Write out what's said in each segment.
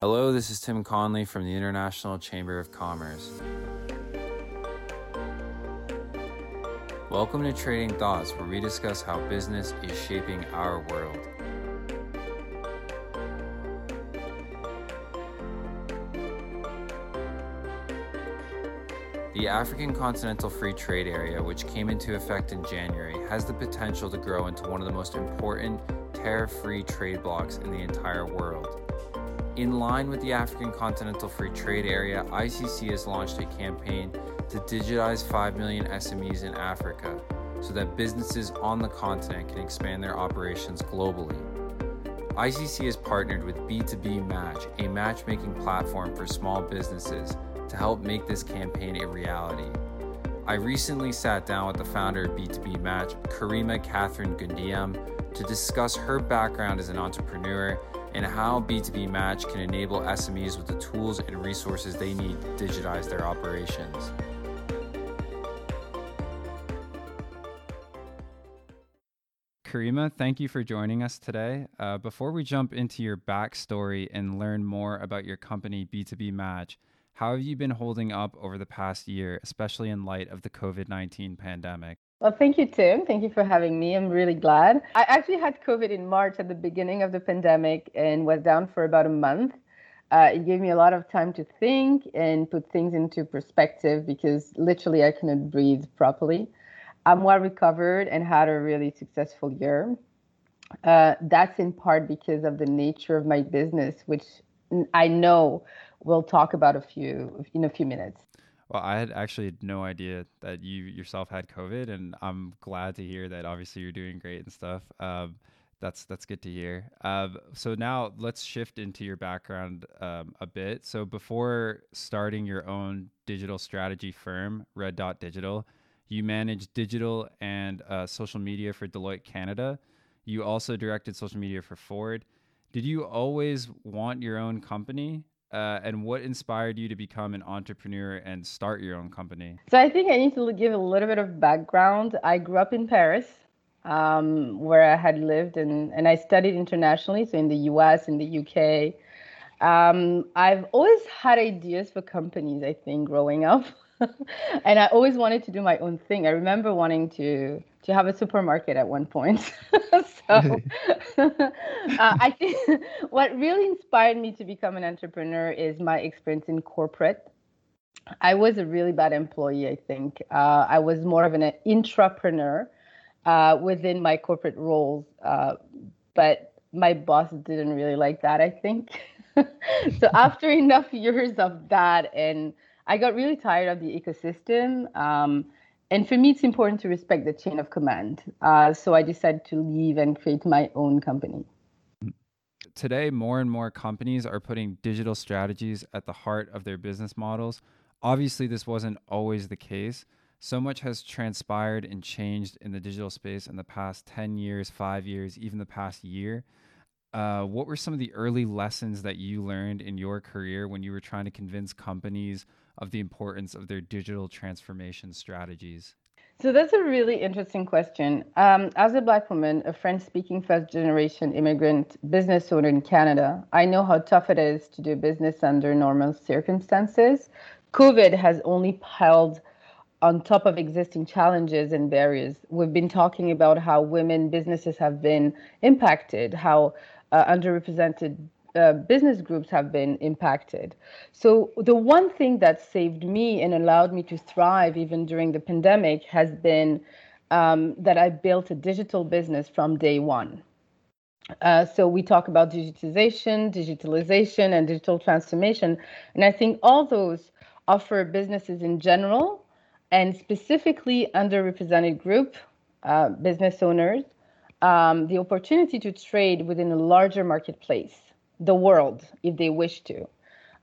Hello, this is Tim Conley from the International Chamber of Commerce. Welcome to Trading Thoughts, where we discuss how business is shaping our world. The African Continental Free Trade Area, which came into effect in January, has the potential to grow into one of the most important tariff free trade blocs in the entire world. In line with the African Continental Free Trade Area, ICC has launched a campaign to digitize 5 million SMEs in Africa so that businesses on the continent can expand their operations globally. ICC has partnered with B2B Match, a matchmaking platform for small businesses to help make this campaign a reality. I recently sat down with the founder of B2B Match, Karima Catherine Goundiam, to discuss her background as an entrepreneur and how B2B Match can enable SMEs with the tools and resources they need to digitize their operations. Karima, thank you for joining us today. Uh, before we jump into your backstory and learn more about your company, B2B Match, how have you been holding up over the past year, especially in light of the COVID 19 pandemic? Well, thank you, Tim. Thank you for having me. I'm really glad. I actually had COVID in March at the beginning of the pandemic and was down for about a month. Uh, it gave me a lot of time to think and put things into perspective because literally I couldn't breathe properly. I'm well recovered and had a really successful year. Uh, that's in part because of the nature of my business, which I know we'll talk about a few in a few minutes. Well, I had actually no idea that you yourself had COVID, and I'm glad to hear that. Obviously, you're doing great and stuff. Um, that's that's good to hear. Um, so now let's shift into your background um, a bit. So before starting your own digital strategy firm, Red Dot Digital, you managed digital and uh, social media for Deloitte Canada. You also directed social media for Ford. Did you always want your own company? Uh, and what inspired you to become an entrepreneur and start your own company? So I think I need to give a little bit of background. I grew up in Paris, um, where I had lived, and, and I studied internationally, so in the US, in the UK. Um, I've always had ideas for companies, I think, growing up. and I always wanted to do my own thing. I remember wanting to to have a supermarket at one point. so uh, I think what really inspired me to become an entrepreneur is my experience in corporate. I was a really bad employee. I think uh, I was more of an intrapreneur uh, within my corporate roles, uh, but my boss didn't really like that. I think. so after enough years of that and I got really tired of the ecosystem. Um, and for me, it's important to respect the chain of command. Uh, so I decided to leave and create my own company. Today, more and more companies are putting digital strategies at the heart of their business models. Obviously, this wasn't always the case. So much has transpired and changed in the digital space in the past 10 years, five years, even the past year. Uh, what were some of the early lessons that you learned in your career when you were trying to convince companies of the importance of their digital transformation strategies? So that's a really interesting question. Um, as a Black woman, a French speaking first generation immigrant business owner in Canada, I know how tough it is to do business under normal circumstances. COVID has only piled on top of existing challenges and barriers. We've been talking about how women businesses have been impacted, how uh, underrepresented uh, business groups have been impacted. So, the one thing that saved me and allowed me to thrive even during the pandemic has been um, that I built a digital business from day one. Uh, so, we talk about digitization, digitalization, and digital transformation. And I think all those offer businesses in general and specifically underrepresented group uh, business owners um, the opportunity to trade within a larger marketplace the world if they wish to.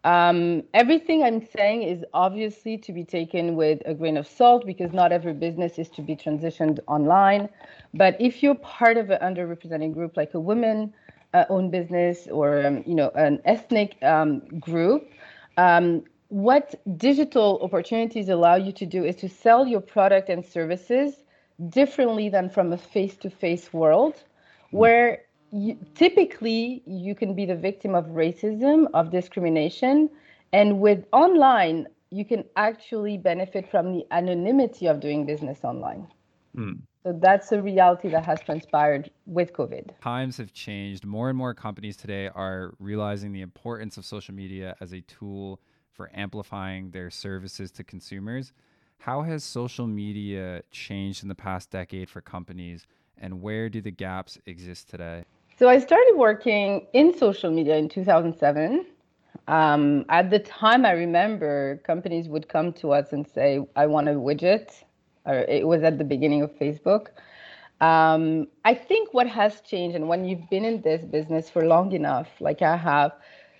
Um, everything I'm saying is obviously to be taken with a grain of salt because not every business is to be transitioned online. But if you're part of an underrepresented group like a women uh, owned business or um, you know an ethnic um, group, um, what digital opportunities allow you to do is to sell your product and services differently than from a face-to-face world where you, typically you can be the victim of racism, of discrimination, and with online, you can actually benefit from the anonymity of doing business online. Mm. So that's a reality that has transpired with COVID. Times have changed. More and more companies today are realizing the importance of social media as a tool for amplifying their services to consumers. How has social media changed in the past decade for companies, and where do the gaps exist today? So I started working in social media in 2007. Um, at the time, I remember companies would come to us and say, I want a widget. Or it was at the beginning of Facebook. Um, I think what has changed, and when you've been in this business for long enough, like I have,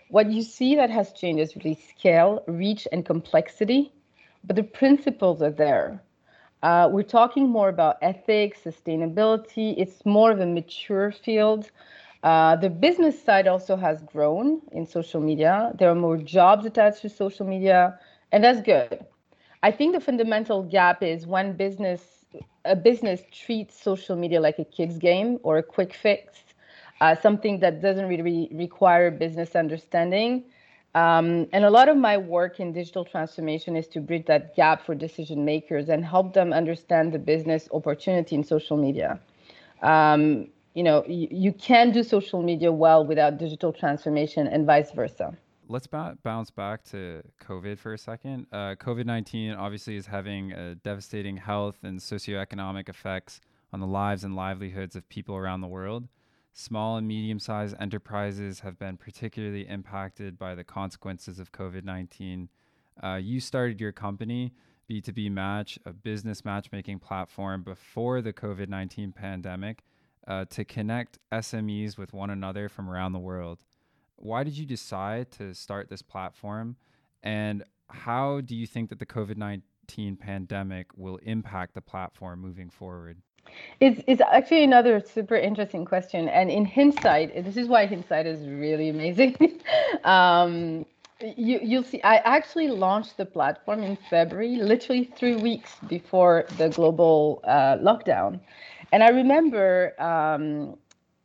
what you see that has changed is really scale, reach, and complexity. But the principles are there. Uh, we're talking more about ethics, sustainability. It's more of a mature field. Uh, the business side also has grown in social media. There are more jobs attached to social media, and that's good. I think the fundamental gap is when business a business treats social media like a kid's game or a quick fix, uh, something that doesn't really require business understanding. Um, and a lot of my work in digital transformation is to bridge that gap for decision makers and help them understand the business opportunity in social media. Um, you know, you, you can do social media well without digital transformation and vice versa. Let's ba- bounce back to COVID for a second. Uh, COVID 19 obviously is having devastating health and socioeconomic effects on the lives and livelihoods of people around the world. Small and medium sized enterprises have been particularly impacted by the consequences of COVID 19. Uh, you started your company, B2B Match, a business matchmaking platform before the COVID 19 pandemic, uh, to connect SMEs with one another from around the world. Why did you decide to start this platform? And how do you think that the COVID 19 pandemic will impact the platform moving forward? It's, it's actually another super interesting question. And in hindsight, this is why hindsight is really amazing. um, you, you'll see, I actually launched the platform in February, literally three weeks before the global uh, lockdown. And I remember um,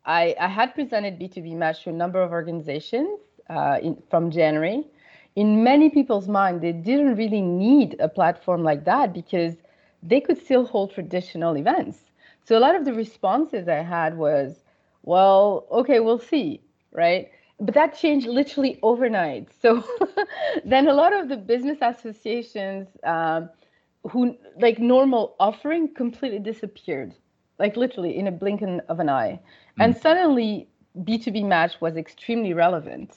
I, I, had presented B2B Match to a number of organizations uh, in, from January. In many people's mind, they didn't really need a platform like that because they could still hold traditional events. So a lot of the responses I had was, well, okay, we'll see, right? But that changed literally overnight. So then a lot of the business associations um, who like normal offering completely disappeared, like literally in a blink of an eye. Mm. And suddenly B2B match was extremely relevant.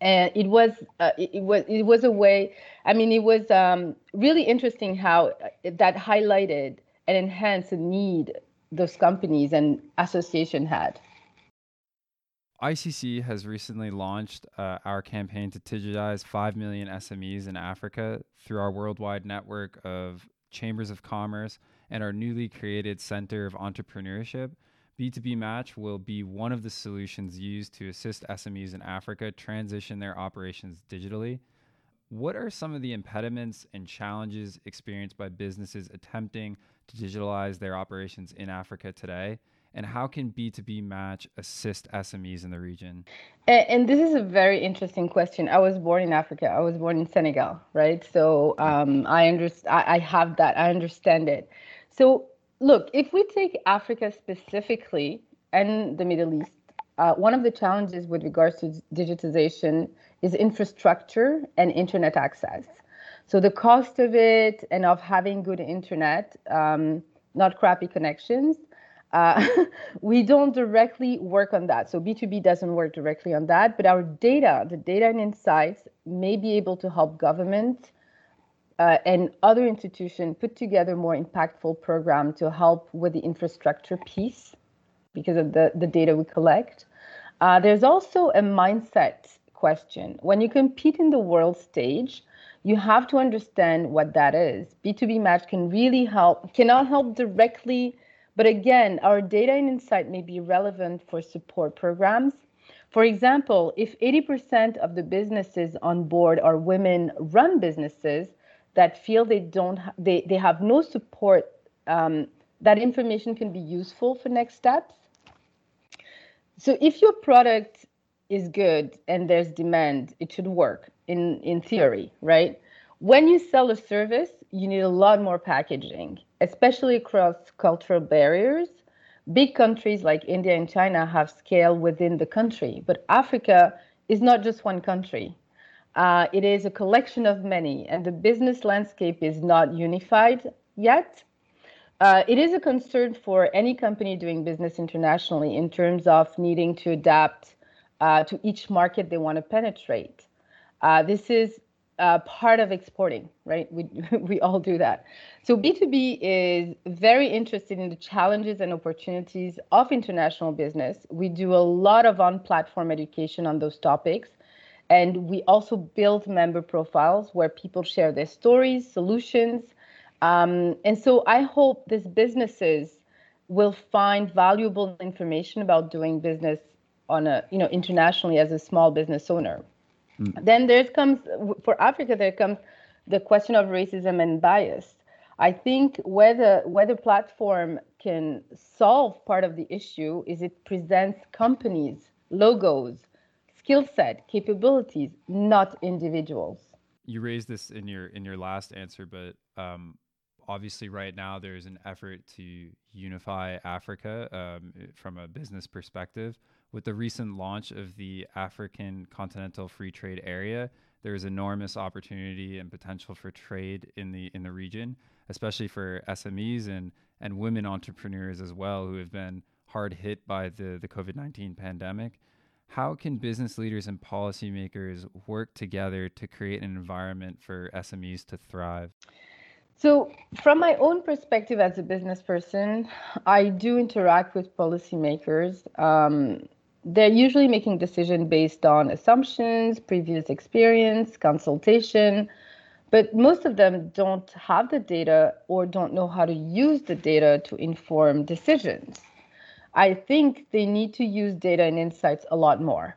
And it was uh, it, it, was it was a way. I mean, it was um, really interesting how uh, that highlighted and enhance the need those companies and association had. ICC has recently launched uh, our campaign to digitize 5 million SMEs in Africa through our worldwide network of chambers of commerce and our newly created Center of Entrepreneurship. B2B Match will be one of the solutions used to assist SMEs in Africa transition their operations digitally. What are some of the impediments and challenges experienced by businesses attempting to digitalize their operations in Africa today? And how can B2B Match assist SMEs in the region? And, and, this is a very interesting question. I was born in Africa. I was born in Senegal, right? So um, I understand. I have that. I understand it. So look, if we take Africa specifically and the Middle East, uh, one of the challenges with regards to digitization is infrastructure and internet access. So the cost of it and of having good internet, um, not crappy connections, uh, we don't directly work on that. So B2B doesn't work directly on that, but our data, the data and insights may be able to help government uh, and other institutions put together more impactful program to help with the infrastructure piece because of the, the data we collect. Uh, there's also a mindset question. When you compete in the world stage, you have to understand what that is. B2B Match can really help, cannot help directly, but again, our data and insight may be relevant for support programs. For example, if 80% of the businesses on board are women run businesses that feel they don't, they, they have no support, um, that information can be useful for next steps. So if your product is good and there's demand, it should work in, in theory, right? When you sell a service, you need a lot more packaging, especially across cultural barriers. Big countries like India and China have scale within the country, but Africa is not just one country. Uh, it is a collection of many, and the business landscape is not unified yet. Uh, it is a concern for any company doing business internationally in terms of needing to adapt uh, to each market they want to penetrate. Uh, this is uh, part of exporting, right? We, we all do that. So B2B is very interested in the challenges and opportunities of international business. We do a lot of on platform education on those topics. And we also build member profiles where people share their stories, solutions, um, and so I hope these businesses will find valuable information about doing business on a, you know, internationally as a small business owner. Mm. Then there comes, for Africa, there comes the question of racism and bias. I think whether whether platform can solve part of the issue is it presents companies, logos, skill set, capabilities, not individuals. You raised this in your in your last answer, but um, obviously right now there's an effort to unify Africa um, from a business perspective. With the recent launch of the African Continental Free Trade Area, there is enormous opportunity and potential for trade in the in the region, especially for SMEs and and women entrepreneurs as well who have been hard hit by the the COVID nineteen pandemic. How can business leaders and policymakers work together to create an environment for SMEs to thrive? So, from my own perspective as a business person, I do interact with policymakers. Um, they're usually making decisions based on assumptions, previous experience, consultation, but most of them don't have the data or don't know how to use the data to inform decisions. I think they need to use data and insights a lot more.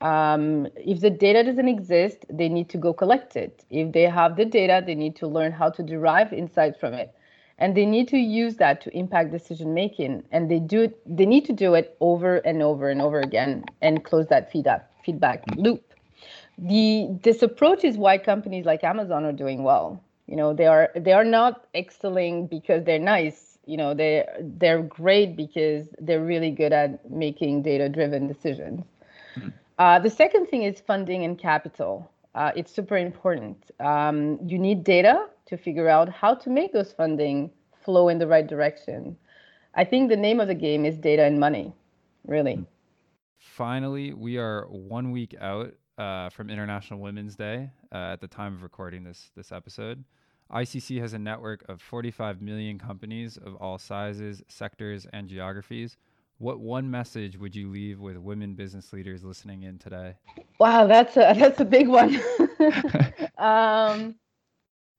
Um, if the data doesn't exist, they need to go collect it. If they have the data, they need to learn how to derive insights from it. And they need to use that to impact decision making. And they do it, they need to do it over and over and over again and close that feedback feedback loop. The this approach is why companies like Amazon are doing well. You know, they are they are not excelling because they're nice. You know, they they're great because they're really good at making data driven decisions. Mm-hmm. Uh, the second thing is funding and capital. Uh, it's super important. Um, you need data to figure out how to make those funding flow in the right direction. I think the name of the game is data and money, really. Finally, we are one week out uh, from International Women's Day uh, at the time of recording this this episode. ICC has a network of 45 million companies of all sizes, sectors, and geographies what one message would you leave with women business leaders listening in today? Wow, that's a that's a big one. um,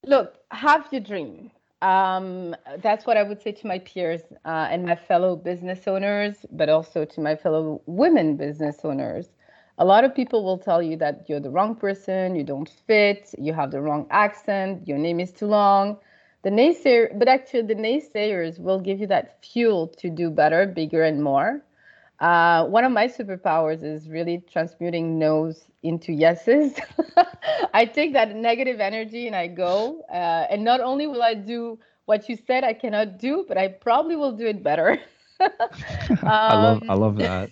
look, have your dream. Um, that's what I would say to my peers uh, and my fellow business owners, but also to my fellow women business owners. A lot of people will tell you that you're the wrong person, you don't fit, you have the wrong accent, your name is too long the naysayer but actually the naysayers will give you that fuel to do better bigger and more uh, one of my superpowers is really transmuting no's into yeses i take that negative energy and i go uh, and not only will i do what you said i cannot do but i probably will do it better um, I love I love that.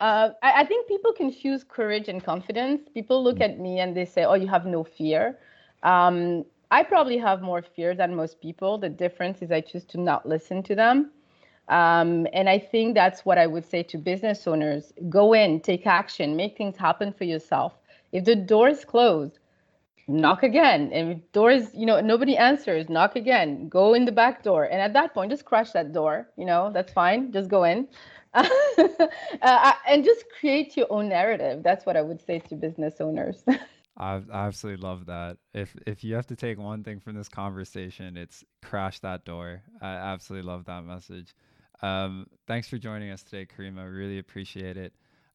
uh, I, I, think people confuse courage and confidence. People look mm. at me and they say, "Oh, you have no fear." Um, I probably have more fear than most people. The difference is I choose to not listen to them. Um, and I think that's what I would say to business owners go in, take action, make things happen for yourself. If the door is closed, knock again. And if doors, you know, nobody answers, knock again, go in the back door. And at that point, just crush that door, you know, that's fine, just go in. uh, and just create your own narrative. That's what I would say to business owners. I absolutely love that. If if you have to take one thing from this conversation, it's crash that door. I absolutely love that message. Um, thanks for joining us today, Karima. Really appreciate it.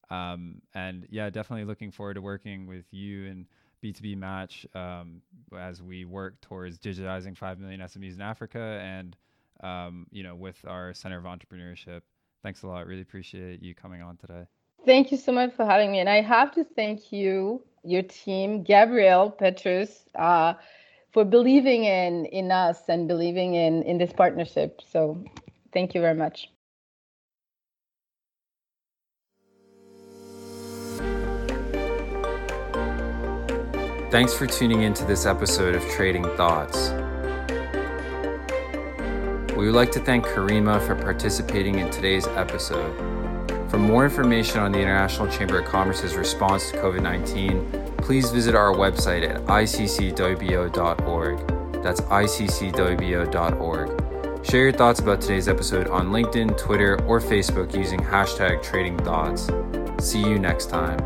Um, and yeah, definitely looking forward to working with you and B2B Match um, as we work towards digitizing 5 million SMEs in Africa and, um, you know, with our Center of Entrepreneurship Thanks a lot. Really appreciate you coming on today. Thank you so much for having me. And I have to thank you, your team, Gabrielle Petrus, uh, for believing in in us and believing in in this partnership. So thank you very much. Thanks for tuning in to this episode of Trading Thoughts. We would like to thank Karima for participating in today's episode. For more information on the International Chamber of Commerce's response to COVID 19, please visit our website at iccwbo.org. That's iccwbo.org. Share your thoughts about today's episode on LinkedIn, Twitter, or Facebook using hashtag Trading Thoughts. See you next time.